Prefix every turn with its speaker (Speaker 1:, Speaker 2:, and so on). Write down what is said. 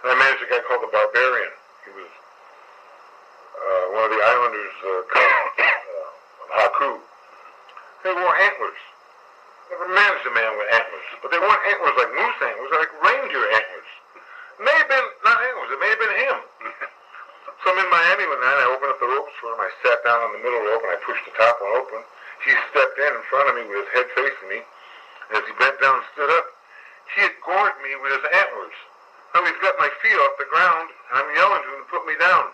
Speaker 1: And I managed a guy called the Barbarian. He was uh, one of the Islanders' uh, uh, Haku. They wore antlers. Never managed a man with antlers. But they weren't antlers like moose antlers, like reindeer antlers. It may have been, not antlers, it may have been him. so I'm in Miami one night, I opened up the ropes for him, I sat down on the middle rope and I pushed the top one open. He stepped in in front of me with his head facing me. As he bent down and stood up, he had gored me with his antlers. He's got my feet off the ground, and I'm yelling to him to put me down.